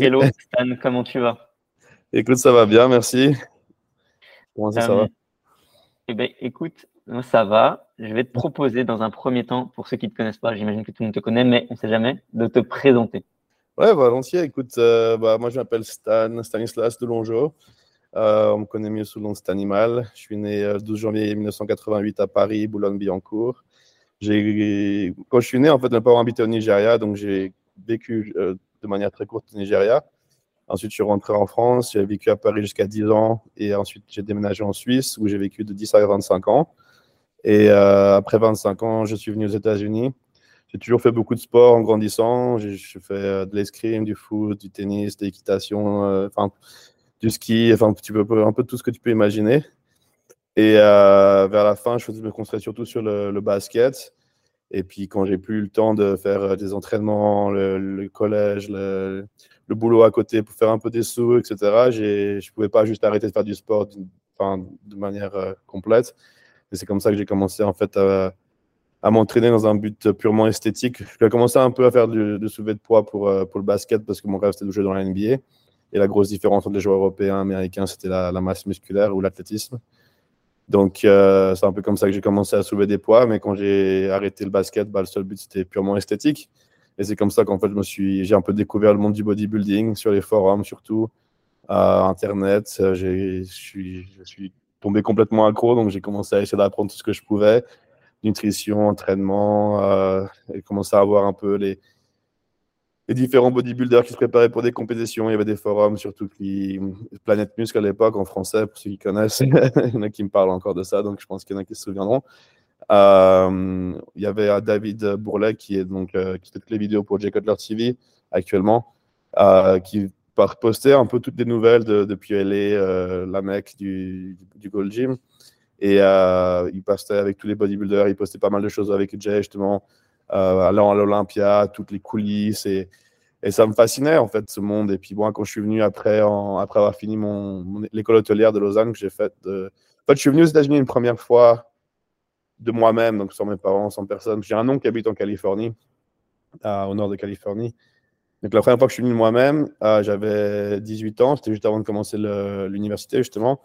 Hello Stan, comment tu vas? Écoute, ça va bien, merci. Comment ça, ça va? Eh ben, écoute, ça va. Je vais te proposer dans un premier temps, pour ceux qui ne te connaissent pas, j'imagine que tout le monde te connaît, mais on ne sait jamais, de te présenter. Ouais, volontiers. Écoute, euh, bah, moi je m'appelle Stan, Stanislas Delongeau. Euh, on me connaît mieux sous le nom de Stanimal. Je suis né le 12 janvier 1988 à Paris, Boulogne-Billancourt. Quand je suis né, en fait, mes parents habitaient au Nigeria, donc j'ai vécu euh, de manière très courte au Nigeria. Ensuite, je suis rentré en France, j'ai vécu à Paris jusqu'à 10 ans, et ensuite j'ai déménagé en Suisse, où j'ai vécu de 10 à 25 ans. Et euh, après 25 ans, je suis venu aux États-Unis. J'ai toujours fait beaucoup de sport en grandissant. J'ai fait euh, de l'escrime, du foot, du tennis, de l'équitation, enfin du ski, enfin un peu tout ce que tu peux imaginer. Et vers la fin, je me concentrer surtout sur le basket. Et puis quand j'ai plus le temps de faire euh, des entraînements, le, collège, le, boulot à côté pour faire un peu des sous, etc., je ne pouvais pas juste arrêter de faire du sport de manière euh, complète. Et c'est comme ça que j'ai commencé en fait à, m'entraîner dans un but purement esthétique. J'ai commencé un peu à faire du, de soulevé de poids pour, euh, pour le basket parce que mon rêve c'était de jouer dans la NBA. Et la grosse différence entre les joueurs européens et américains, c'était la masse musculaire ou l'athlétisme. Donc, euh, c'est un peu comme ça que j'ai commencé à soulever des poids. Mais quand j'ai arrêté le basket, bah, le seul but, c'était purement esthétique. Et c'est comme ça qu'en fait, je me suis, j'ai un peu découvert le monde du bodybuilding sur les forums, surtout, Internet. Je suis, je suis tombé complètement accro. Donc, j'ai commencé à essayer d'apprendre tout ce que je pouvais nutrition, entraînement, euh, et commencer à avoir un peu les, les différents bodybuilders qui se préparaient pour des compétitions. Il y avait des forums, surtout qui, Planète Muscle à l'époque en français, pour ceux qui connaissent. il y en a qui me parlent encore de ça, donc je pense qu'il y en a qui se souviendront. Euh, il y avait euh, David Bourlet qui est donc euh, qui fait toutes les vidéos pour J. Cutler TV actuellement, qui postait un peu toutes les nouvelles depuis LA, la mec du, du Gold Gym. Et il postait avec tous les bodybuilders, il postait pas mal de choses avec Jay justement, allant à l'Olympia, toutes les coulisses et et ça me fascinait, en fait, ce monde. Et puis, moi, quand je suis venu après, après avoir fini mon, l'école hôtelière de Lausanne que j'ai faite. En fait, je suis venu aux États-Unis une première fois de moi-même, donc sans mes parents, sans personne. J'ai un oncle qui habite en Californie, au nord de Californie. Donc, la première fois que je suis venu moi-même, euh, j'avais 18 ans. C'était juste avant de commencer l'université, justement.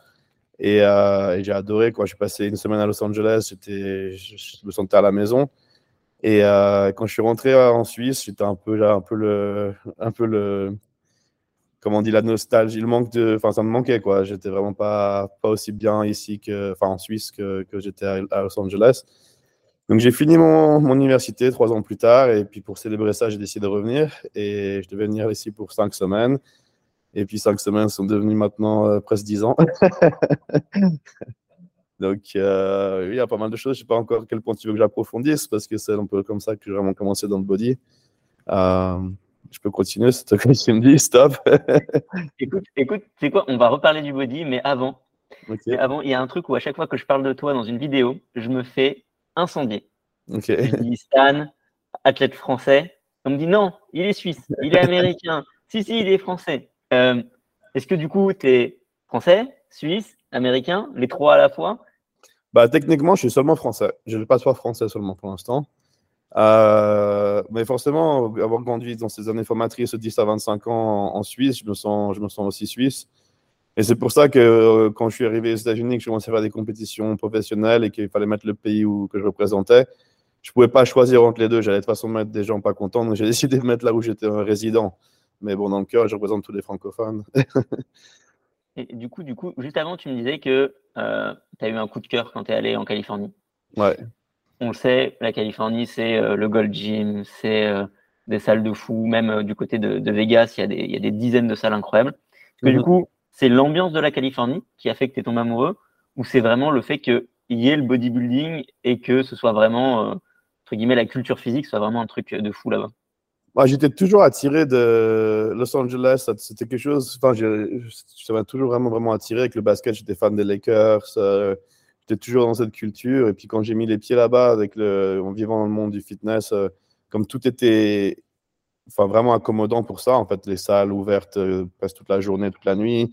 Et, euh, et j'ai adoré. Quoi. Suis passé une semaine à Los Angeles. Je me sentais à la maison. Et euh, quand je suis rentré euh, en Suisse, j'étais un peu là, un peu le, un peu le, comment on dit, la nostalgie, le manque de, enfin, ça me manquait quoi. J'étais vraiment pas, pas aussi bien ici que, enfin, en Suisse que, j'étais à, Los Angeles. Donc j'ai fini mon, mon, université trois ans plus tard et puis pour célébrer ça, j'ai décidé de revenir et je devais venir ici pour cinq semaines. Et puis cinq semaines sont devenues maintenant euh, presque dix ans. Donc, euh, il y a pas mal de choses. Je ne sais pas encore à quel point tu veux que j'approfondisse parce que c'est un peu comme ça que j'ai vraiment commencé dans le body. Euh, je peux continuer, c'est toi qui me dis, stop. écoute, écoute, c'est quoi On va reparler du body, mais avant, avant, il y a un truc où à chaque fois que je parle de toi dans une vidéo, je me fais incendier. Je dis Stan, athlète français. On me dit non, il est suisse, il est américain. si, si, il est français. Euh, est-ce que du coup, tu es français, suisse, américain, les trois à la fois? Bah, techniquement, je suis seulement français. Je le passeport français seulement pour l'instant. Euh, mais forcément, avoir grandi dans ces années formatrices de 10 à 25 ans en, Suisse, je me, sens, je me sens aussi suisse. Et c'est pour ça que euh, quand je suis arrivé aux États-Unis, que je commençais à faire des compétitions professionnelles et qu'il fallait mettre le pays où, que je représentais, je ne pouvais pas choisir entre les deux. J'allais de toute façon mettre des gens pas contents. Donc j'ai décidé de mettre là où j'étais un résident. Mais bon, dans le cœur, je représente tous les francophones. Et du coup, du coup, juste avant, tu me disais que euh, tu as eu un coup de cœur quand tu es allé en Californie. Ouais. On le sait, la Californie, c'est euh, le Gold Gym, c'est euh, des salles de fou. Même du côté de, Vegas, il y, a des, y, a des dizaines de salles incroyables. Est-ce que du mhm. coup, c'est l'ambiance de la Californie qui a fait que tu es tombé amoureux ou c'est vraiment le fait qu'il y ait le bodybuilding et que ce soit vraiment, entre guillemets, la culture physique soit vraiment un truc de fou là-bas? J'étais toujours attiré de Los Angeles. C'était quelque chose. Enfin, j'étais toujours vraiment, vraiment attiré avec le basket. J'étais fan des Lakers. Euh, j'étais toujours dans cette culture. Et puis, quand j'ai mis les pieds là-bas, avec le, en vivant dans le monde du fitness, euh, comme tout était enfin, vraiment accommodant pour ça, en fait, les salles ouvertes euh, presque toute la journée, toute la nuit.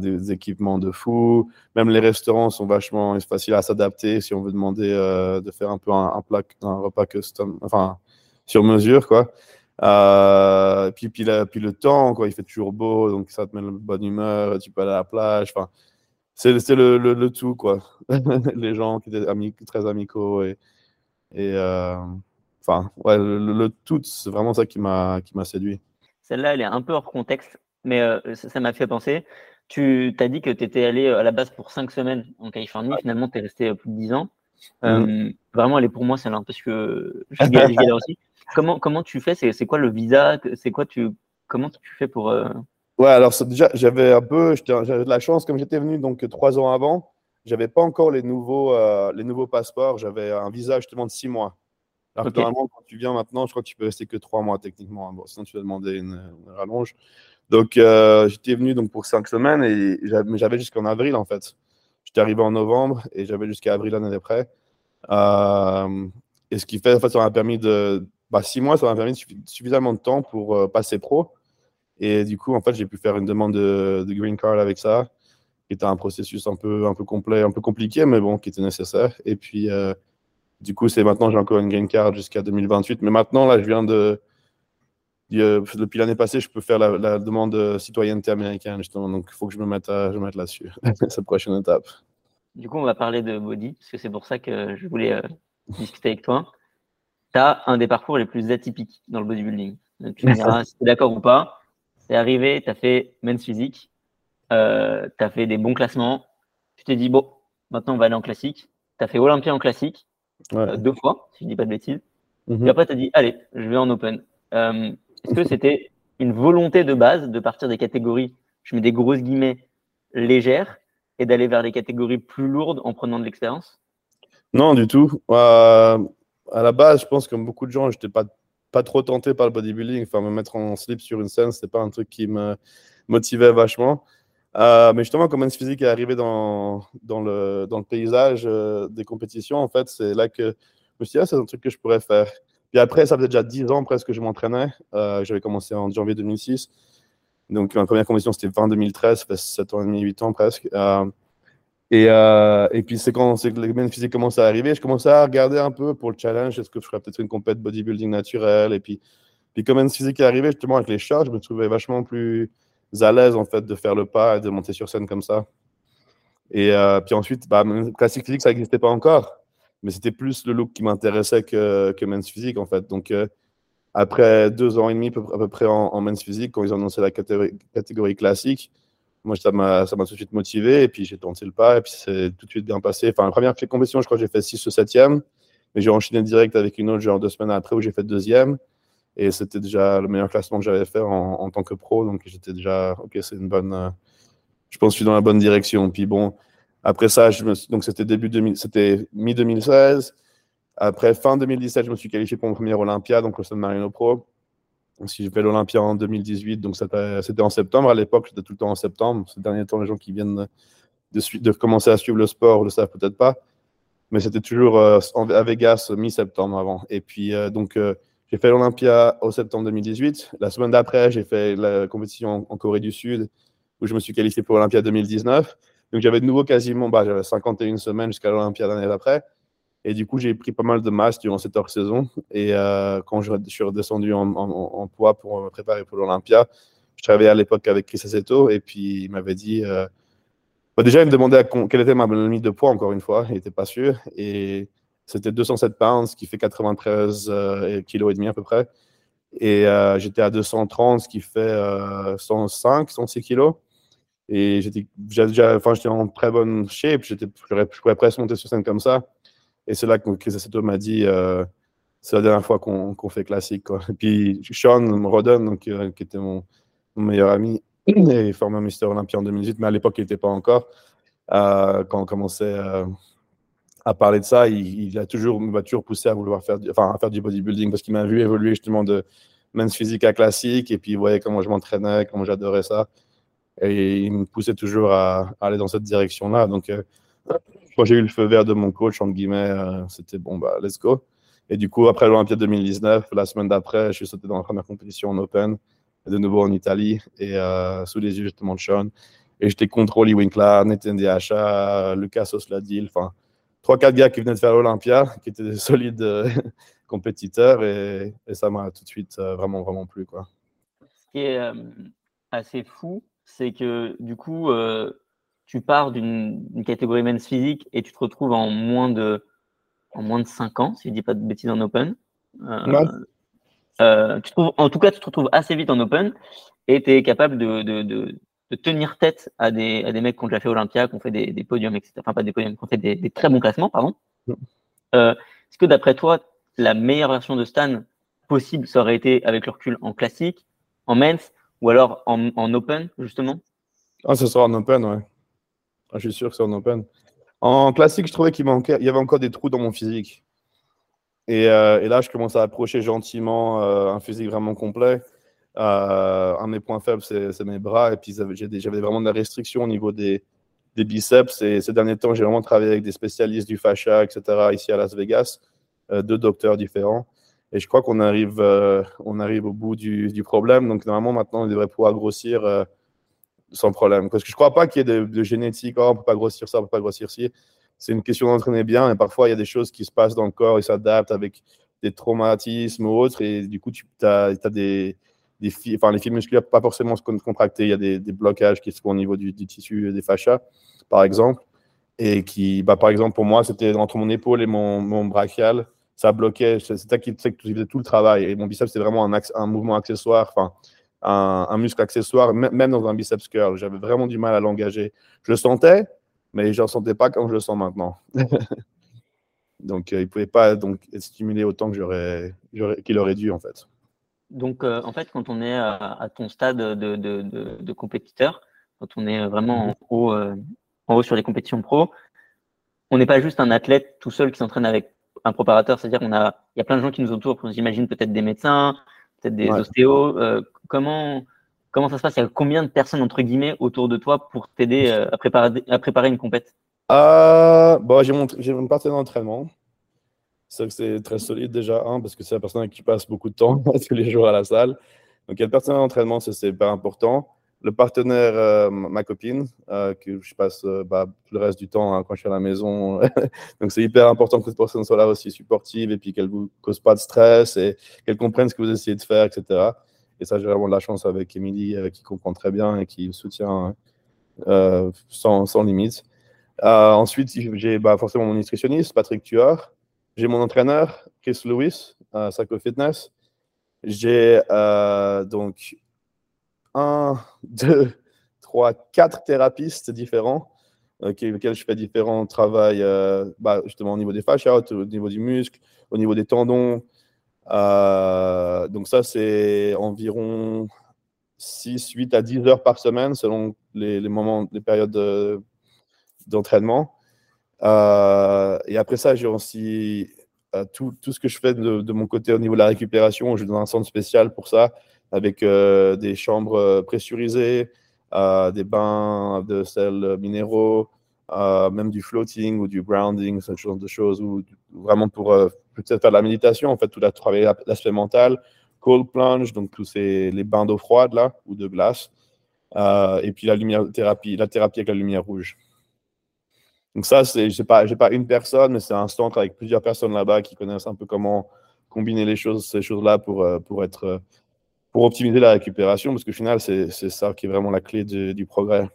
des équipements de fou. Même les restaurants sont vachement faciles à s'adapter si on veut demander de faire un peu un, un, plat, un repas custom, enfin sur mesure, quoi. Euh, puis, puis, puis, le temps, quoi, il fait toujours beau, donc ça te met de bonne humeur, tu peux aller à la plage. Enfin, c'est le, le, le, tout, quoi. Les gens qui étaient très amicaux et. et euh, enfin, ouais, le, tout, c'est vraiment ça qui m'a séduit. Celle-là, elle est un peu hors contexte, mais euh, ça m'a fait penser. Tu t'as dit que tu étais allé à la base pour cinq semaines en Californie. Finalement, tu es resté plus de dix ans. Mm. Vraiment, elle est pour moi, celle-là, parce que je galère aussi. Comment, comment tu fais? C'est quoi le visa? C'est quoi tu Comment tu fais pour euh... Ouais, alors déjà, j'avais un peu, j'avais de la chance, comme j'étais venu donc trois ans avant, j'avais pas encore les nouveaux, euh, les nouveaux passeports. J'avais un visa justement de six mois. Alors normalement, quand tu viens maintenant, je crois que tu peux rester que trois mois techniquement. Hein. Bon, sinon, tu vas demander une, rallonge. Donc, euh, j'étais venu donc pour cinq semaines et j'avais jusqu'en avril en fait. J'étais arrivé en novembre et j'avais jusqu'à avril l'année d'après. Euh, et ce qui fait, en fait, ça m'a permis de, bah, six mois, ça m'a permis suffisamment de temps pour euh, passer pro. Et du coup, en fait, j'ai pu faire une demande de, green card avec ça, qui était un processus un peu, un peu complet, un peu compliqué, mais bon, qui était nécessaire. Et puis, euh, du coup, c'est maintenant, j'ai encore une green card jusqu'à 2028. Mais maintenant, là, je viens de. Depuis l'année passée, je peux faire la, demande de citoyenneté américaine, justement. Donc, il faut que je me mette, je mette là-dessus. c'est la prochaine étape. Du coup, on va parler de body, parce que c'est pour ça que je voulais euh, discuter avec toi tu as un des parcours les plus atypiques dans le bodybuilding. tu me diras si tu es d'accord ou pas. C'est arrivé, tu as fait men's physique, euh, tu as fait des bons classements. Tu t'es dit, bon, maintenant on va aller en classique. Tu as fait Olympia en classique euh, deux fois, si je dis pas de bêtises. Et mhm. après, tu as dit, allez, je vais en open. Est-ce que c'était une volonté de base de partir des catégories, je mets des grosses guillemets, légères, et d'aller vers les catégories plus lourdes en prenant de l'expérience? Non, du tout. Euh, à la base, je pense que comme beaucoup de gens, je n'étais pas, pas trop tenté par le bodybuilding. Enfin, me mettre en slip sur une scène, ce n'était pas un truc qui me motivait vachement. Euh, mais justement, comme Men's Physique est arrivé dans, dans, le, dans le paysage euh, des compétitions, en fait, c'est là que je me suis dit, ah, c'est un truc que je pourrais faire. Puis après, ça faisait déjà 10 ans presque que je m'entraînais. Euh, j'avais commencé en janvier 2006. Donc, ma première compétition, c'était fin 2013, ça fait 7 ans et demi, 8 ans presque. Et, euh, et puis, c'est quand les men physiques commencent à arriver, je commençais à regarder un peu pour le challenge, est-ce que je ferais peut-être une compète bodybuilding naturelle? Et puis, puis comme men's physique est arrivé, justement, avec les charges, je me trouvais vachement plus à l'aise, en fait, de faire le pas et de monter sur scène comme ça. Et euh, puis ensuite, bah, classique physique, ça n'existait pas encore. Mais c'était plus le look qui m'intéressait que, que men's physique, en fait. Donc, euh, après deux ans et demi à peu près en, en men's physique, quand ils ont annoncé la catégorie, classique, moi, ça m'a tout de suite motivé. Et puis, j'ai tenté le pas. Et puis, c'est tout de suite bien passé. Enfin, la première compétition, je crois que j'ai fait 6 ou 7e. Mais j'ai enchaîné direct avec une autre, genre deux semaines après, où j'ai fait deuxième. Et c'était déjà le meilleur classement que j'avais fait en, tant que pro. Donc, j'étais déjà, OK, c'est une bonne. Euh, je pense que je suis dans la bonne direction. Puis, bon, après ça, je donc c'était début 2000, c'était mi-2016. Après, fin 2017, je me suis qualifié pour mon premier Olympia, donc le San Marino Pro si j'ai fait l'Olympia en 2018, donc c'était en septembre. À l'époque, c'était tout le temps en septembre. Ces derniers temps, les gens qui viennent de, commencer à suivre le sport le savent peut-être pas. Mais c'était toujours euh, à Vegas mi-septembre avant. Et puis, euh, donc, euh, j'ai fait l'Olympia au septembre 2018. La semaine d'après, j'ai fait la compétition en, Corée du Sud, où je me suis qualifié pour l'Olympia 2019. Donc, j'avais de nouveau quasiment, bah, j'avais 51 semaines jusqu'à l'Olympia l'année d'après. Et du coup, j'ai pris pas mal de masse durant cette hors-saison. Et euh, quand je, suis redescendu en, poids pour me préparer pour l'Olympia, je travaillais à l'époque avec Chris Aceto et puis il m'avait dit. Euh, bah, déjà, il me demandait quelle était ma limite de poids, encore une fois. Il n'était pas sûr. Et c'était 207 pounds, ce qui fait 93 euh, kg et demi à peu près. Et j'étais à 230, ce qui fait 105, 106 kg. Et j'étais enfin, en très bonne shape. Je pourrais presque monter sur scène comme ça. Et c'est là que Chris m'a dit euh, c'est la dernière fois qu'on fait classique. Quoi. Et puis Sean Rodden, euh, qui était mon, meilleur ami, et formé Mister Olympia en 2018, mais à l'époque, il n'était pas encore. Euh, quand on commençait à parler de ça, il, a toujours, m'a toujours poussé à vouloir faire, enfin, à faire du bodybuilding parce qu'il m'a vu évoluer justement de men's physique à classique et puis il voyait comment je m'entraînais, comment j'adorais ça. Et il me poussait toujours à, aller dans cette direction-là. Donc, quand j'ai eu le feu vert de mon coach, entre guillemets, euh, c'était bon, bah, let's go. Et du coup, après l'Olympia 2019, la semaine d'après, je suis sauté dans la première compétition en Open, de nouveau en Italie, et euh, sous les yeux justement de Sean. Et j'étais contre Oli Winkler, Nathan Diacha, Lucas Osladil. Enfin, 3-4 gars qui venaient de faire l'Olympia, qui étaient des solides compétiteurs, et, ça m'a tout de suite vraiment, vraiment plu. Quoi. Ce qui est assez fou, c'est que du coup, tu pars d'une catégorie men's physique et tu te retrouves en moins de, en moins de 5 ans, si je ne dis pas de bêtises en open. Euh, euh, tu trouves, en tout cas, tu te retrouves assez vite en open et tu es capable de, de, de, tenir tête à des, à des mecs qui ont déjà fait Olympia, qui ont fait des, des podiums, etc. Enfin, pas des podiums, qui ont fait des, des très bons classements, pardon. Euh, Est-ce que d'après toi, la meilleure version de Stan possible, ça aurait été avec le recul en classique, en men's ou alors en, en open, justement? Ah, ce sera en open, ouais. Ah, je suis sûr que c'est en open. En classique, je trouvais qu'il manquait, il y avait encore des trous dans mon physique. Et, euh, là, je commence à approcher gentiment euh, un physique vraiment complet. Euh, un de mes points faibles, c'est mes bras. Et puis, j'avais vraiment de la restriction au niveau des, biceps. Et ces derniers temps, j'ai vraiment travaillé avec des spécialistes du fascia, etc., ici à Las Vegas, deux docteurs différents. Et je crois qu'on arrive, on arrive au bout du, du, problème. Donc, normalement, maintenant, on devrait pouvoir grossir sans problème. Parce que je ne crois pas qu'il y ait de, génétique, oh, on ne peut pas grossir ça, on ne peut pas grossir ci. C'est une question d'entraîner bien. Et parfois, il y a des choses qui se passent dans le corps, ils s'adaptent avec des traumatismes ou autres. Et du coup, tu as, des, des enfin, les fibres musculaires pas forcément se contracter. Il y a des, blocages qui se font au niveau du, tissu des fascias, par exemple. Et qui, bah, par exemple, pour moi, c'était entre mon épaule et mon, mon brachial. Ça bloquait. C'est ça qui faisait tout le travail. Et mon biceps, c'est vraiment un, mouvement accessoire. Enfin, un, muscle accessoire, même dans un biceps curl. J'avais vraiment du mal à l'engager. Je le sentais, mais je n'en sentais pas comme je le sens maintenant. donc, euh, il ne pouvait pas donc, être stimulé autant que j'aurais, qu'il aurait dû, en fait. Donc, euh, en fait, quand on est à, ton stade de, de, compétiteur, quand on est vraiment en, euh, en haut sur les compétitions pro, on n'est pas juste un athlète tout seul qui s'entraîne avec un préparateur, c'est-à-dire qu'il y a plein de gens qui nous entourent, j'imagine peut-être des médecins, peut-être des ostéos. Euh, comment, comment ça se passe? Il y a combien de personnes, entre guillemets, autour de toi pour t'aider euh, à, préparer, à préparer une compète? Euh, bon, J'ai mon, mon partenaire d'entraînement. C'est très solide déjà, hein, parce que c'est la personne qui passe beaucoup de temps tous les jours à la salle. Donc, il y a le partenaire d'entraînement, c'est super important le partenaire, euh, ma copine, euh, que je passe euh, bah, tout le reste du temps hein, quand je suis à la maison. Donc, c'est hyper important que cette personne soit là aussi supportive et puis qu'elle ne vous cause pas de stress et qu'elle comprenne ce que vous essayez de faire, etc. Et ça, j'ai vraiment de la chance avec Émilie qui comprend très bien et qui soutient sans, sans, limite. ensuite, j'ai bah, forcément mon nutritionniste, Patrick Tuard. J'ai mon entraîneur, Chris Lewis, à Saco Fitness. J'ai donc un, deux, trois, quatre thérapistes différents avec lesquels je fais différents travaux, euh, bah, justement au niveau des fascias, au niveau du muscle, au niveau des tendons. Euh, donc ça, c'est environ 6, 8 à 10 heures par semaine selon les, moments, les périodes d'entraînement. Euh, et après ça, j'ai aussi tout, tout, ce que je fais de, de, mon côté au niveau de la récupération. Je suis dans un centre spécial pour ça avec euh, des chambres euh, pressurisées, euh, des bains de sel minéraux, même du floating ou du grounding, ce genre de choses, ou vraiment pour peut-être faire de la méditation, en fait, tout la, travailler l'aspect mental, cold plunge, donc tous ces, les bains d'eau froide là, ou de glace, et puis la lumière thérapie, la thérapie avec la lumière rouge. Donc ça, c'est, je n'ai pas, pas une personne, mais c'est un centre avec plusieurs personnes là-bas qui connaissent un peu comment combiner les choses, ces choses-là pour, pour être pour optimiser la récupération, parce qu'au final, c'est ça qui est vraiment la clé du, progrès.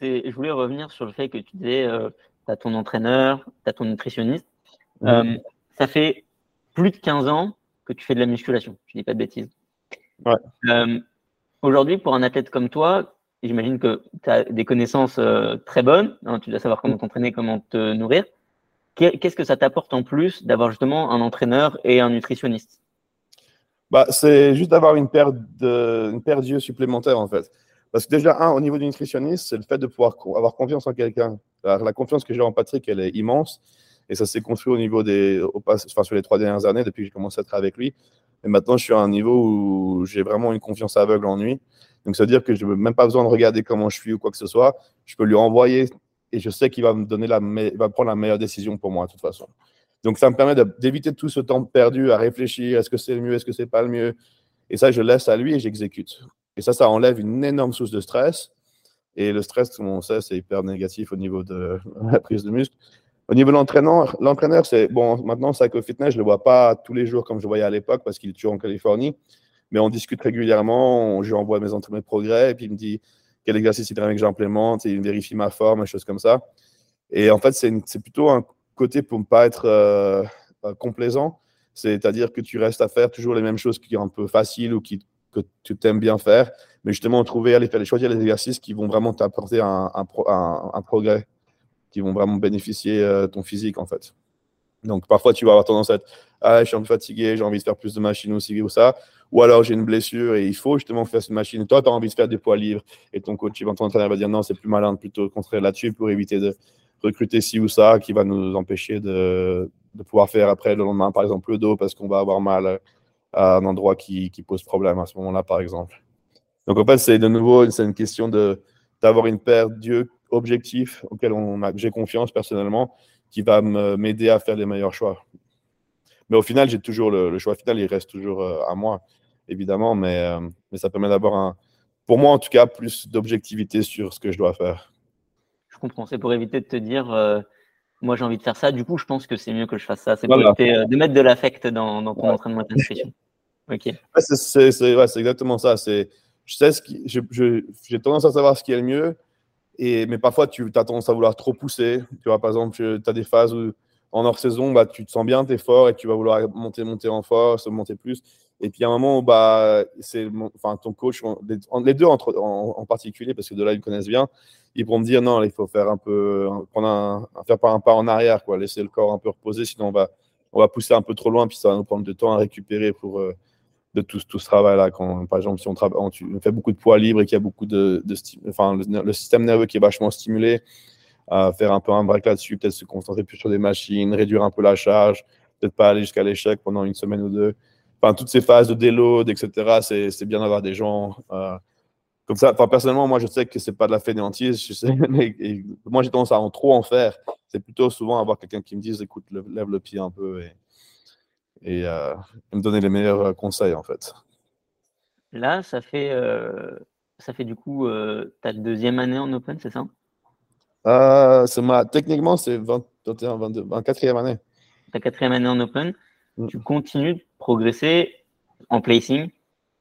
Je voulais revenir sur le fait que tu disais, euh, tu as ton entraîneur, tu as ton nutritionniste. Euh, ça fait plus de 15 ans que tu fais de la musculation, je dis pas de bêtises. Ouais. Euh, aujourd'hui, pour un athlète comme toi, j'imagine que tu as des connaissances très bonnes, hein, tu dois savoir comment t'entraîner, comment te nourrir. Qu'est-ce que ça t'apporte en plus d'avoir justement un entraîneur et un nutritionniste? Bah, C'est juste d'avoir une paire, d'yeux supplémentaires, en fait. Parce que déjà, un, au niveau du nutritionniste, c'est le fait de pouvoir avoir confiance en quelqu'un. La confiance que j'ai en Patrick, elle est immense. Et ça s'est construit au niveau des. Enfin, sur les trois dernières années, depuis que j'ai commencé à travailler avec lui. Et maintenant, je suis à un niveau où j'ai vraiment une confiance aveugle en lui. Donc, ça veut dire que je n'ai même pas besoin de regarder comment je suis ou quoi que ce soit. Je peux lui envoyer et je sais qu'il va me donner la, va prendre la meilleure décision pour moi, de toute façon. Donc, ça me permet d'éviter tout ce temps perdu à réfléchir est-ce que c'est le mieux, est-ce que c'est pas le mieux? Et ça, je laisse à lui et j'exécute. Et ça, ça enlève une énorme source de stress. Et le stress, comme on sait, c'est hyper négatif au niveau de la prise de muscle. Au niveau de l'entraîneur, l'entraîneur, c'est bon, maintenant, Psycho Fitness, je ne le vois pas tous les jours comme je voyais à l'époque parce qu'il est toujours en Californie. Mais on discute régulièrement, je lui envoie mes entraînements de progrès, et puis il me dit quel exercice il aimerait que j'implémente, il vérifie ma forme, des choses comme ça. Et en fait, c'est plutôt un côté pour ne pas être euh, complaisant, c'est-à-dire que tu restes à faire toujours les mêmes choses qui sont un peu faciles ou qui, que tu aimes bien faire, mais justement trouver, aller faire, choisir les exercices qui vont vraiment t'apporter un, un, progrès, qui vont vraiment bénéficier euh, ton physique en fait. Donc parfois tu vas avoir tendance à être ah, je suis un peu fatigué, j'ai envie de faire plus de machines aussi ou ça, ou alors j'ai une blessure et il faut justement faire cette machine. Toi, tu as envie de faire des poids libres et ton coach, ton entraîneur va dire non, c'est plus malin plutôt construire là-dessus pour éviter de recruter ci ou ça qui va nous empêcher de, de pouvoir faire après le lendemain, par exemple, le dos parce qu'on va avoir mal à un endroit qui, qui pose problème à ce moment-là, par exemple. Donc en fait, c'est de nouveau, c'est une question d'avoir une paire d'yeux objectifs auxquels j'ai confiance personnellement qui va m'aider à faire les meilleurs choix. Mais au final, j'ai toujours le, choix final, il reste toujours euh, à moi, évidemment, mais, euh, mais ça permet d'avoir un, pour moi en tout cas, plus d'objectivité sur ce que je dois faire. Je comprends. C'est pour éviter de te dire, euh, moi j'ai envie de faire ça, du coup je pense que c'est mieux que je fasse ça. C'est pour éviter de mettre de l'affect dans, dans, ton entraînement de nutrition. Ok. c'est exactement ça. C'est, je sais ce qui, j'ai tendance à savoir ce qui est le mieux et, mais parfois, tu as tendance à vouloir trop pousser. Tu vois, par exemple, tu as des phases où, en hors-saison, bah, tu te sens bien, tu es fort et tu vas vouloir monter, monter en force, monter plus. Et puis, à un moment bah, c'est, enfin, ton coach, les deux en, particulier, parce que de là, ils me connaissent bien, ils vont me dire non, il faut faire un peu, prendre un, faire un pas en arrière, quoi, laisser le corps un peu reposer, sinon on va, on va pousser un peu trop loin, puis ça va nous prendre du temps à récupérer pour, euh, de tout, tout ce travail-là. Quand, par exemple, si on, travaille, on, fait beaucoup de poids libre et qu'il y a beaucoup de, enfin, le, système nerveux qui est vachement stimulé, à faire un peu un break là-dessus, peut-être se concentrer plus sur des machines, réduire un peu la charge, peut-être pas aller jusqu'à l'échec pendant une semaine ou deux. Enfin, toutes ces phases de déload, etc., c'est bien d'avoir des gens euh, comme ça. Enfin, personnellement, moi, je sais que c'est pas de la fainéantise. Je sais, moi, j'ai tendance à en trop en faire. C'est plutôt souvent avoir quelqu'un qui me dise, écoute, lève le pied un peu et, et, euh, me donner les meilleurs euh, conseils en fait. Là, ça fait, euh, ça fait du coup ta deuxième année en Open, c'est ça? Ma, Techniquement, c'est 21, 22, 24e année. Ta quatrième année en Open. Mm. Tu continues de progresser en placing,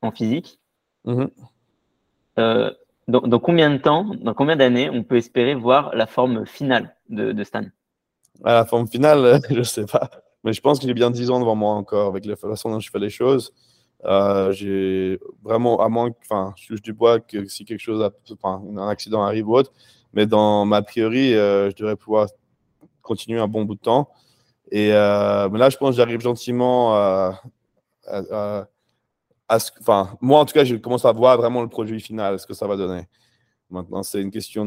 en physique. Mm-hmm. dans, combien de temps, dans combien d'années on peut espérer voir la forme finale de, de Stan? La forme finale, je ne sais pas. Mais je pense que j'ai bien 10 ans devant moi encore avec la façon dont je fais les choses. Euh, j'ai vraiment, à moins, enfin, je touche du bois que si quelque chose, enfin, un accident arrive ou autre, mais dans ma théorie, euh, je devrais pouvoir continuer un bon bout de temps. Et euh, là, je pense que j'arrive gentiment à, enfin, moi en tout cas, je commence à voir vraiment le produit final, ce que ça va donner. Maintenant, c'est une question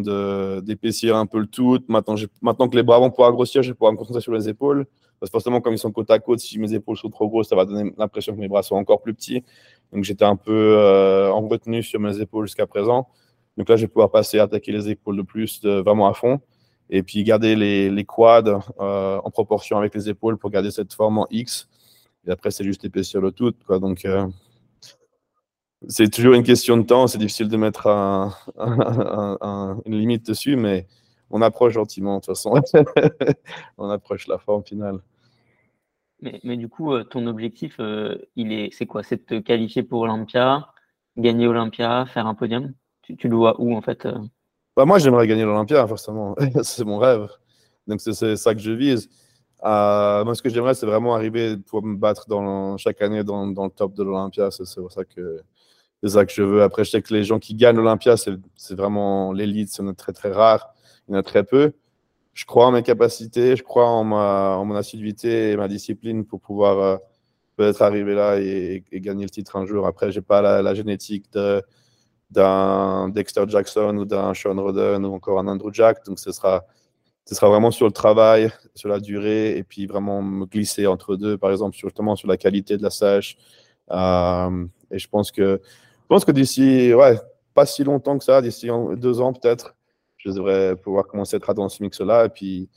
d'épaissir un peu le tout. Maintenant, maintenant que les bras vont pouvoir grossir, je vais pouvoir me concentrer sur les épaules. Parce que forcément, comme ils sont côte à côte, si mes épaules sont trop grosses, ça va donner l'impression que mes bras sont encore plus petits. Donc j'étais un peu euh, en retenue sur mes épaules jusqu'à présent. Donc là, je vais pouvoir passer à attaquer les épaules de plus, vraiment à fond. Et puis garder les, les quads euh, en proportion avec les épaules pour garder cette forme en X. Et après, c'est juste épaissir le tout. Quoi. Donc euh, c'est toujours une question de temps. C'est difficile de mettre un, une limite dessus, mais on approche gentiment de toute façon. on approche la forme finale. Mais, du coup, euh, ton objectif, il est, c'est quoi? C'est de te qualifier pour Olympia, gagner Olympia, faire un podium? Tu, le vois où en fait? Bah, Moi, j'aimerais gagner l'Olympia, forcément. c'est mon rêve. Donc, c'est ça que je vise. moi, ce que j'aimerais, c'est vraiment arriver pour me battre dans, chaque année dans, dans le top de l'Olympia. C'est ça que ça que je veux. Après, je sais que les gens qui gagnent l'Olympia, c'est vraiment l'élite, c'est très très rare. Il y en a très peu je crois en mes capacités, je crois en, ma, en mon assiduité et ma discipline pour pouvoir euh, peut-être arriver là et, gagner le titre un jour. Après, j'ai pas la, génétique d'un Dexter Jackson ou d'un Sean Roden ou encore un Andrew Jack. Donc, ce sera, ce sera vraiment sur le travail, sur la durée et puis vraiment me glisser entre deux, par exemple, justement sur la qualité de la sèche. Euh, et je pense que, que d'ici, ouais, pas si longtemps que ça, d'ici deux ans peut-être, je devrais pouvoir commencer à être dans ce mix-là. Et puis,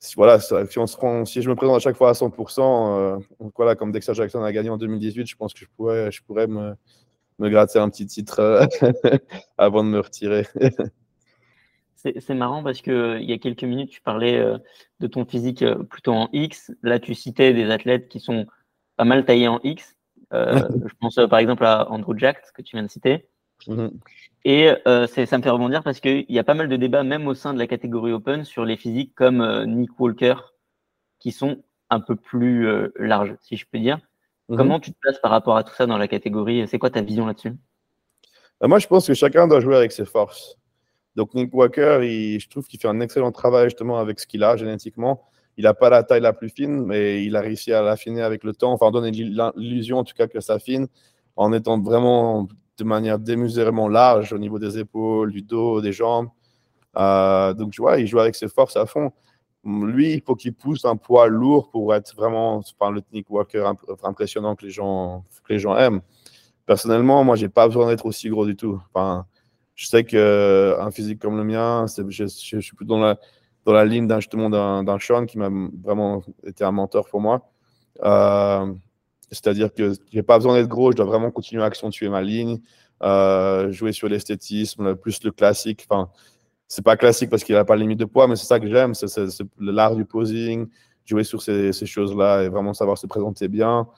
si, voilà, si, on se prend, si je me présente à chaque fois à 100%, euh, voilà, comme Dexter Jackson a gagné en 2018, je pense que je pourrais, je pourrais me, me gratter un petit titre euh, avant de me retirer. C'est marrant parce que il y a quelques minutes, tu parlais de ton physique plutôt en X. Là, tu citais des athlètes qui sont pas mal taillés en X. je pense par exemple à Andrew Jack, que tu viens de citer. Mhm. Et ça me fait rebondir parce qu'il y a pas mal de débats, même au sein de la catégorie Open, sur les physiques comme Nick Walker, qui sont un peu plus larges, si je peux dire. Mhm. Comment tu te places par rapport à tout ça dans la catégorie? C'est quoi ta vision là-dessus? Bah, Moi, je pense que chacun doit jouer avec ses forces. Donc, Nick Walker, je trouve qu'il fait un excellent travail justement avec ce qu'il a génétiquement. Il n'a pas la taille la plus fine, mais il a réussi à l'affiner avec le temps, enfin, donner l'illusion en tout cas que ça affine, en étant vraiment de manière démesurément large au niveau des épaules, du dos, des jambes. Euh, donc, tu vois, il joue avec ses forces à fond lui, il faut qu'il pousse un poids lourd pour être vraiment enfin, le Nick Walker impressionnant que les gens, que les gens aiment. Personnellement, moi, j'ai pas besoin d'être aussi gros du tout. Enfin, je sais qu'un euh, physique comme le mien, je, je, suis plus dans la, dans la ligne d'un justement d'un Sean qui m'a vraiment été un mentor pour moi. Euh, c'est-à-dire que j'ai pas besoin d'être gros, je dois vraiment continuer à accentuer ma ligne, euh, jouer sur l'esthétisme, plus le classique. Enfin, c'est pas classique parce qu'il n'a pas de limite de poids, mais c'est ça que j'aime, c'est l'art du posing, jouer sur ces, choses-là et vraiment savoir se présenter bien.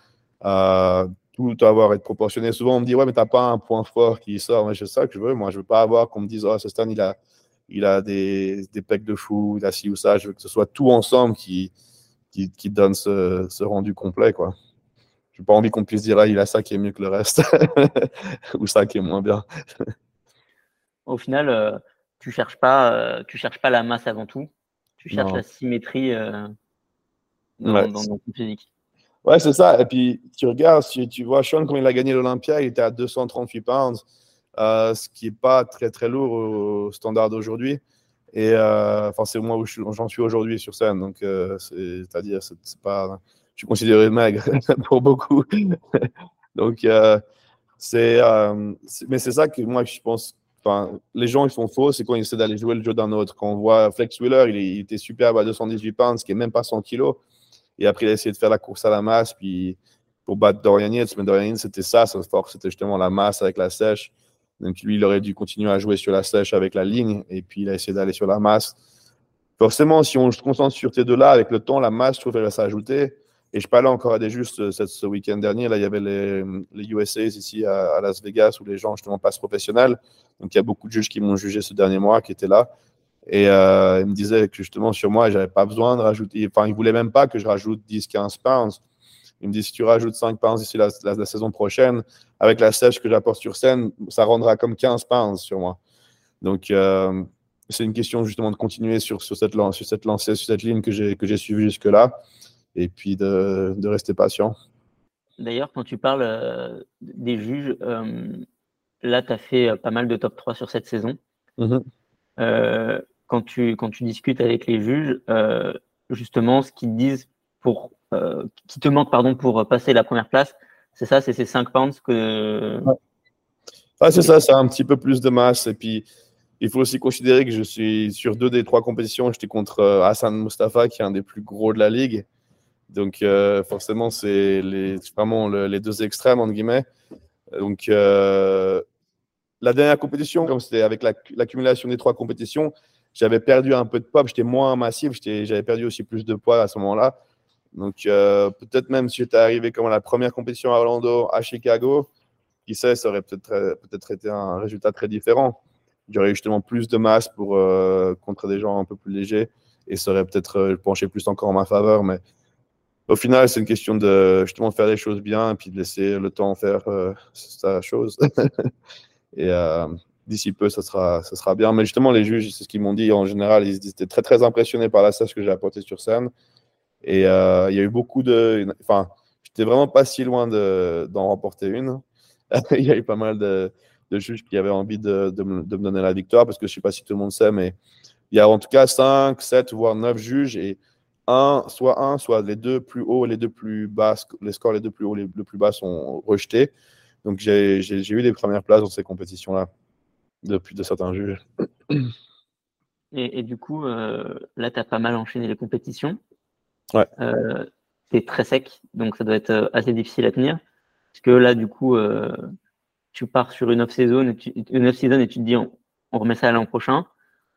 Euh, tout avoir être proportionné. Souvent, on me dit, ouais, mais t'as pas un point fort qui sort. Mais c'est ça que je veux. Moi, je veux pas avoir qu'on me dise, oh, ce stand, il a, il a des, des pecs de fou, il a ci ou ça. Je veux que ce soit tout ensemble qui, qui, donne ce, ce, rendu complet, quoi. J'ai pas envie qu'on puisse dire, ah, il a ça qui est mieux que le reste, ou ça qui est moins bien. Au final, euh, tu cherches pas, euh, tu cherches pas la masse avant tout. Tu cherches la symétrie euh, dans, ton physique. Ouais, c'est ça. Et puis, tu regardes, si tu vois Sean, quand il a gagné l'Olympia, il était à 238 pounds, euh, ce qui n'est pas très, très lourd au standard d'aujourd'hui. Et enfin, c'est moi où j'en suis aujourd'hui sur scène. Donc, c'est-à-dire, c'est pas. Je suis considéré maigre pour beaucoup. donc, c'est. mais c'est ça que moi, je pense les gens, ils sont faux, c'est quand ils essaient d'aller jouer le jeu d'un autre. Quand on voit Flex Wheeler, il, était superbe à 218 pounds, ce qui est même pas 100 kilos. Et après, il a essayé de faire la course à la masse, puis pour battre Dorian Yates. Mais Dorian Yates, c'était ça, sa force, c'était justement la masse avec la sèche. Donc lui, il aurait dû continuer à jouer sur la sèche avec la ligne, et puis il a essayé d'aller sur la masse. Forcément, si on se concentre sur ces deux-là, avec le temps, la masse, je trouve, elle va s'ajouter. Et je parlais encore à des juges ce, week-end dernier. Là, il y avait les, USAs ici à, Las Vegas où les gens justement passent professionnels. Donc, il y a beaucoup de juges qui m'ont jugé ce dernier mois qui étaient là. Et euh, ils me disaient que justement, sur moi, je n'avais pas besoin de rajouter. Enfin, ils ne voulaient même pas que je rajoute 10-15 pounds. Ils me disent si tu rajoutes 5 pounds d'ici la, saison prochaine, avec la sèche que j'apporte sur scène, ça rendra comme 15 pounds sur moi. Donc, euh, c'est une question justement de continuer sur, cette, sur cette lancée, sur cette ligne que j'ai suivie jusque-là et puis de, de rester patient. D'ailleurs, quand tu parles euh, des juges, euh, là, tu as fait euh, pas mal de top 3 sur cette saison. Mhm. quand, tu, quand tu discutes avec les juges, justement, ce qu'ils disent pour, qui te manque pardon, pour passer la première place, c'est ça, c'est ces 5 pounds que. Ouais. c'est ça, c'est un petit peu plus de masse. Et puis, il faut aussi considérer que je suis sur deux des trois compétitions. J'étais contre Hassan Mustafa, qui est un des plus gros de la ligue. Donc, euh, forcément, c'est vraiment les deux extrêmes, entre guillemets. Donc, euh, la dernière compétition, comme c'était avec l'accumulation des trois compétitions, j'avais perdu un peu de poids, j'étais moins massif, j'avais perdu aussi plus de poids à ce moment-là. Donc, euh, peut-être même si j'étais arrivé comme à la première compétition à Orlando, à Chicago, qui sait, ça aurait peut-être peut été un résultat très différent. J'aurais justement plus de masse pour contre des gens un peu plus légers et ça aurait peut-être penché plus encore en ma faveur. Mais au final, c'est une question de justement faire les choses bien et puis de laisser le temps faire euh, sa chose. et euh, d'ici peu, ça sera, ça sera bien. Mais justement, les juges, c'est ce qu'ils m'ont dit en général. Ils étaient très, très impressionnés par la sèche que j'ai apportée sur scène. Et euh, il y a eu beaucoup de. Enfin, j'étais vraiment pas si loin d'en remporter une. il y a eu pas mal de, juges qui avaient envie de, de, me, donner la victoire parce que je sais pas si tout le monde sait, mais il y a en tout cas 5, 7, voire 9 juges. Et un, soit un, soit les deux plus hauts, les deux plus bas, les scores les deux plus hauts, les deux plus bas sont rejetés. Donc j'ai eu des premières places dans ces compétitions-là, depuis de certains juges. Et, du coup, euh, là, tu as pas mal enchaîné les compétitions. Ouais. Euh, tu très sec, donc ça doit être euh, assez difficile à tenir. Parce que là, du coup, tu pars sur une off-season et, tu, une off -season et tu te dis on, remet ça l'an prochain.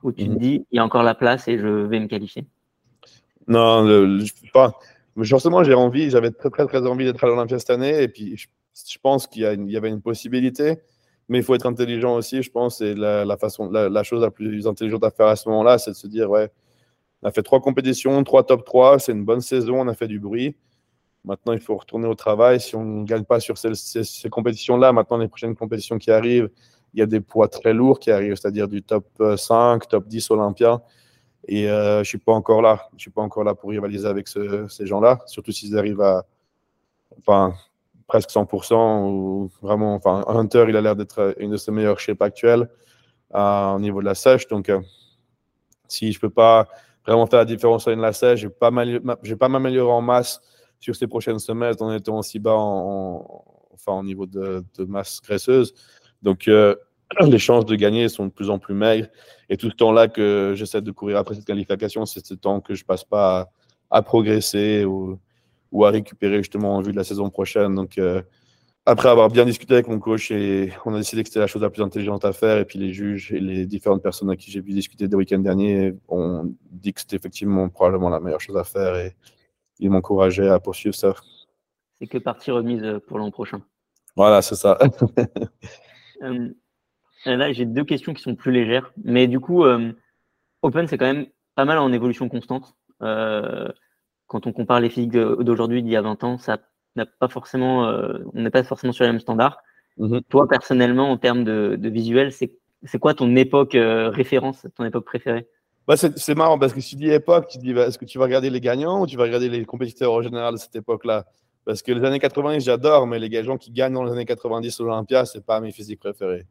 Ou tu te mhm. dis, il y a encore la place et je vais me qualifier Non, je je pas. Forcément, j'ai envie, j'avais très, très, très envie d'être à l'Olympia cette année. Et puis, je, pense qu'il y, avait une possibilité. Mais il faut être intelligent aussi, je pense. Et la, façon, la, chose la plus intelligente à faire à ce moment-là, c'est de se dire, ouais, on a fait trois compétitions, trois top 3, c'est une bonne saison, on a fait du bruit. Maintenant, il faut retourner au travail. Si on ne gagne pas sur ces, ces, compétitions-là, maintenant, les prochaines compétitions qui arrivent, il y a des poids très lourds qui arrivent, c'est-à-dire du top 5, top 10 Olympia. Et euh, je ne suis pas encore là. Je suis pas encore là pour rivaliser avec ces gens-là, surtout s'ils arrivent à enfin, presque 100% ou vraiment. Enfin, Hunter, il a l'air d'être une de ses meilleures shapes actuelles euh, au niveau de la sèche. Donc, euh, si je ne peux pas vraiment faire la différence avec la sèche, je ne vais pas m'améliorer en masse sur ces prochaines semaines en étant aussi bas en, enfin, au niveau de, masse graisseuse. Donc, euh, les chances de gagner sont de plus en plus maigres. Et tout ce temps-là que j'essaie de courir après cette qualification, c'est ce temps que je passe pas à, progresser ou, ou, à récupérer justement en vue de la saison prochaine. Donc, euh, après avoir bien discuté avec mon coach, et on a décidé que c'était la chose la plus intelligente à faire. Et puis les juges et les différentes personnes avec qui j'ai pu discuter le week-end dernier ont dit que c'était effectivement probablement la meilleure chose à faire. Et il m'encourageait à poursuivre ça. C'est que partie remise pour l'an prochain. Voilà, c'est ça. Euh, là, j'ai deux questions qui sont plus légères. Mais du coup, euh, Open, c'est quand même pas mal en évolution constante. quand on compare les physiques d'aujourd'hui d'il y a 20 ans, ça n'a pas forcément, on n'est pas forcément sur les mêmes standards. Mm-hmm. Toi, personnellement, en termes de, de visuel, c'est quoi ton époque référence, ton époque préférée? Bah, c'est marrant parce que si tu dis époque, tu dis bah, est-ce que tu vas regarder les gagnants ou tu vas regarder les compétiteurs en général de cette époque-là? Parce que les années 90, j'adore, mais les gens qui gagnent dans les années 90 à l'Olympia, c'est pas mes physiques préférés.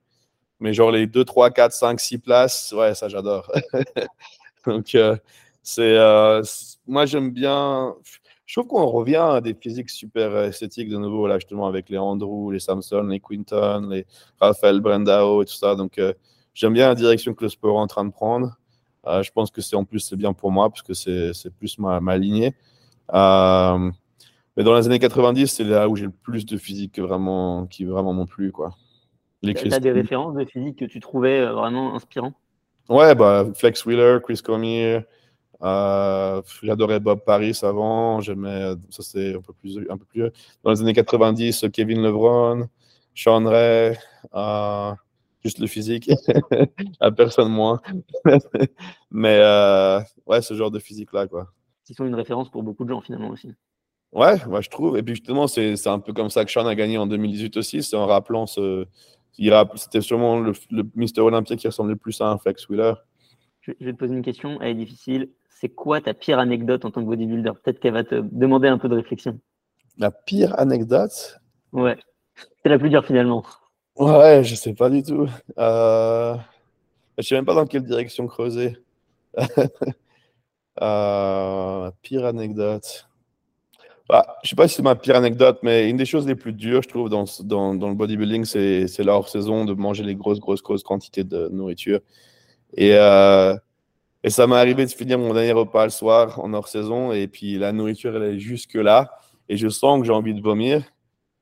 Mais genre les 2, 3, 4, 5, 6 places, ouais, ça j'adore. Donc, euh, c'est. Euh, moi, j'aime bien. Je trouve qu'on revient à des physiques super esthétiques de nouveau, là, justement, avec les Andrew, les Samson, les Quinton, les Raphaël Brendao et tout ça. Donc, euh, j'aime bien la direction que le sport est en train de prendre. Je pense que c'est en plus c'est bien pour moi parce que c'est plus ma, ma lignée. Mais dans les années 90, c'est là où j'ai le plus de physique vraiment, qui vraiment m'ont plu. Quoi. Tu as des références de physique que tu trouvais euh, vraiment inspirants Ouais, bah, Flex Wheeler, Chris Cormier. J'adorais Bob Paris avant. J'aimais, ça c'est un peu plus, un peu plus. Dans les années 90, Kevin Lebron, Sean Ray juste le physique, à personne moins. Mais euh, ouais, ce genre de physique-là, quoi. Ils sont une référence pour beaucoup de gens, finalement, aussi. Ouais, moi je trouve. Et puis justement, c'est un peu comme ça que Sean a gagné en 2018 aussi. C'est en rappelant ce. C'était sûrement le, le Mister Olympia qui ressemblait le plus à un Flex Wheeler. Je vais te poser une question, elle est difficile. C'est quoi ta pire anecdote en tant que bodybuilder? Peut-être qu'elle va te demander un peu de réflexion. La pire anecdote? Ouais. C'est la plus dure finalement. Ouais, je sais pas du tout. Euh... Je sais même pas dans quelle direction creuser. euh... Pire anecdote. Bah, je sais pas si c'est ma pire anecdote, mais une des choses les plus dures, je trouve, dans, le bodybuilding, c'est la hors-saison, de manger les grosses, grosses, grosses quantités de nourriture. Et, euh, et ça m'est arrivé de finir mon dernier repas le soir en hors-saison, et puis la nourriture, elle est jusque là, et je sens que j'ai envie de vomir.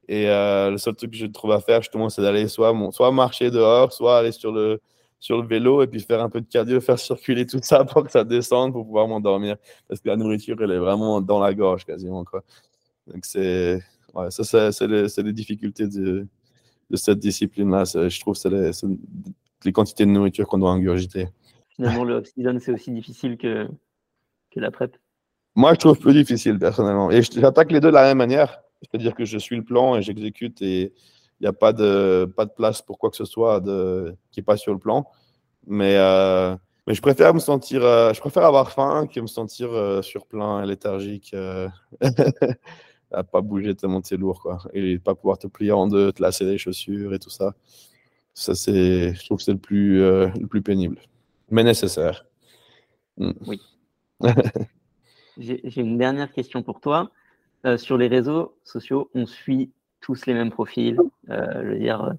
Et euh, le seul truc que je trouve à faire, justement, c'est d'aller soit marcher dehors, soit aller sur le, sur le vélo et puis faire un peu de cardio, faire circuler tout ça pour que ça descende pour pouvoir m'endormir. Parce que la nourriture, elle est vraiment dans la gorge quasiment. Quoi. Donc, c'est, ouais, ça, c'est, les, les, difficultés de, de cette discipline-là. Je trouve que c'est les, les, quantités de nourriture qu'on doit ingurgiter. Finalement, le off-season, c'est aussi difficile que, que la prep. Moi, je trouve plus difficile, personnellement. Et j'attaque les deux de la même manière. C'est-à-dire que je suis le plan et j'exécute et il n'y a pas de, pas de place pour quoi que ce soit de, qui n'est pas sur le plan. Mais, euh, mais je préfère me sentir, euh, je préfère avoir faim que me sentir euh, sur plein et léthargique, à pas bouger tellement c'est lourd, quoi. Et pas pouvoir te plier en deux, te lasser les chaussures et tout ça. Ça, c'est, je trouve que c'est le plus, le plus pénible, mais nécessaire. Mm. Oui. J'ai une dernière question pour toi. Sur les réseaux sociaux, on suit tous les mêmes profils. Euh, je veux dire, euh,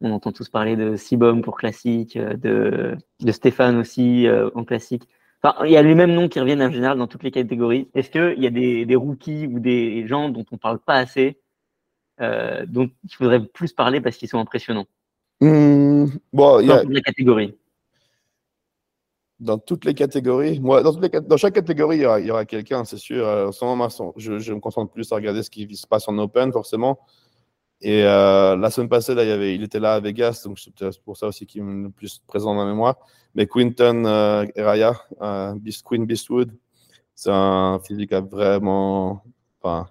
on entend tous parler de Sibom pour classique, de, de Stéphane aussi en classique. Enfin, il y a les mêmes noms qui reviennent en général dans toutes les catégories. Est-ce qu'il y a des, des, rookies ou des gens dont on ne parle pas assez, dont il faudrait plus parler parce qu'ils sont impressionnants? Mmh, bon, il y a... catégories. Dans toutes les catégories Moi, dans, dans chaque catégorie, il y aura, quelqu'un, c'est sûr. En ce moment, je, je, me concentre plus à regarder ce qui se passe en Open, forcément. Et euh, la semaine passée, il, était là à Vegas, donc c'est pour ça aussi qu'il est le plus présent dans ma mémoire. Mais Quinton euh, Raya, euh, Queen Beastwood, c'est un physique à vraiment. Enfin,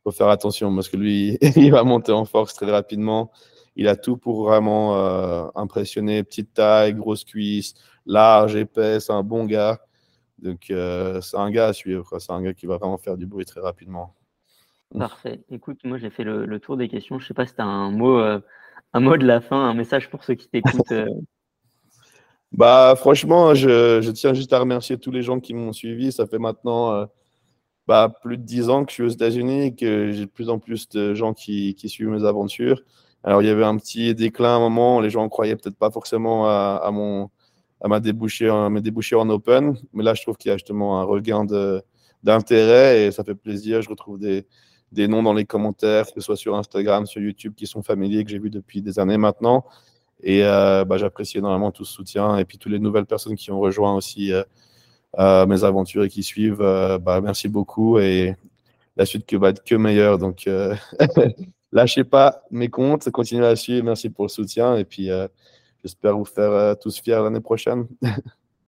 il faut faire attention parce que lui, il va monter en force très rapidement. Il a tout pour vraiment euh, impressionner. Petite taille, grosse cuisse, large, épais, c'est un bon gars. Donc, euh, c'est un gars à suivre. C'est un gars qui va vraiment faire du bruit très rapidement. Parfait. Écoute, moi j'ai fait le, tour des questions. Je ne sais pas si tu as un mot, euh, un mot de la fin, un message pour ceux qui t'écoutent. Euh. bah, franchement, je, tiens juste à remercier tous les gens qui m'ont suivi. Ça fait maintenant euh, bah, plus de dix ans que je suis aux États-Unis et que j'ai de plus en plus de gens qui, suivent mes aventures. Alors, il y avait un petit déclin à un moment. Les gens ne croyaient peut-être pas forcément à, mon, à ma débouchée, à mes débouchés en open. Mais là, je trouve qu'il y a justement un regain d'intérêt et ça fait plaisir. Je retrouve des des noms dans les commentaires, que ce soit sur Instagram, sur YouTube, qui sont familiers, que j'ai vus depuis des années maintenant. Et euh, bah, j'apprécie énormément tout ce soutien et puis toutes les nouvelles personnes qui ont rejoint aussi euh, euh, mes aventures et qui suivent. bah, merci beaucoup et la suite que va être que meilleure. Donc, lâchez pas mes comptes, continuez à suivre. Merci pour le soutien et puis j'espère vous faire tous fiers l'année prochaine.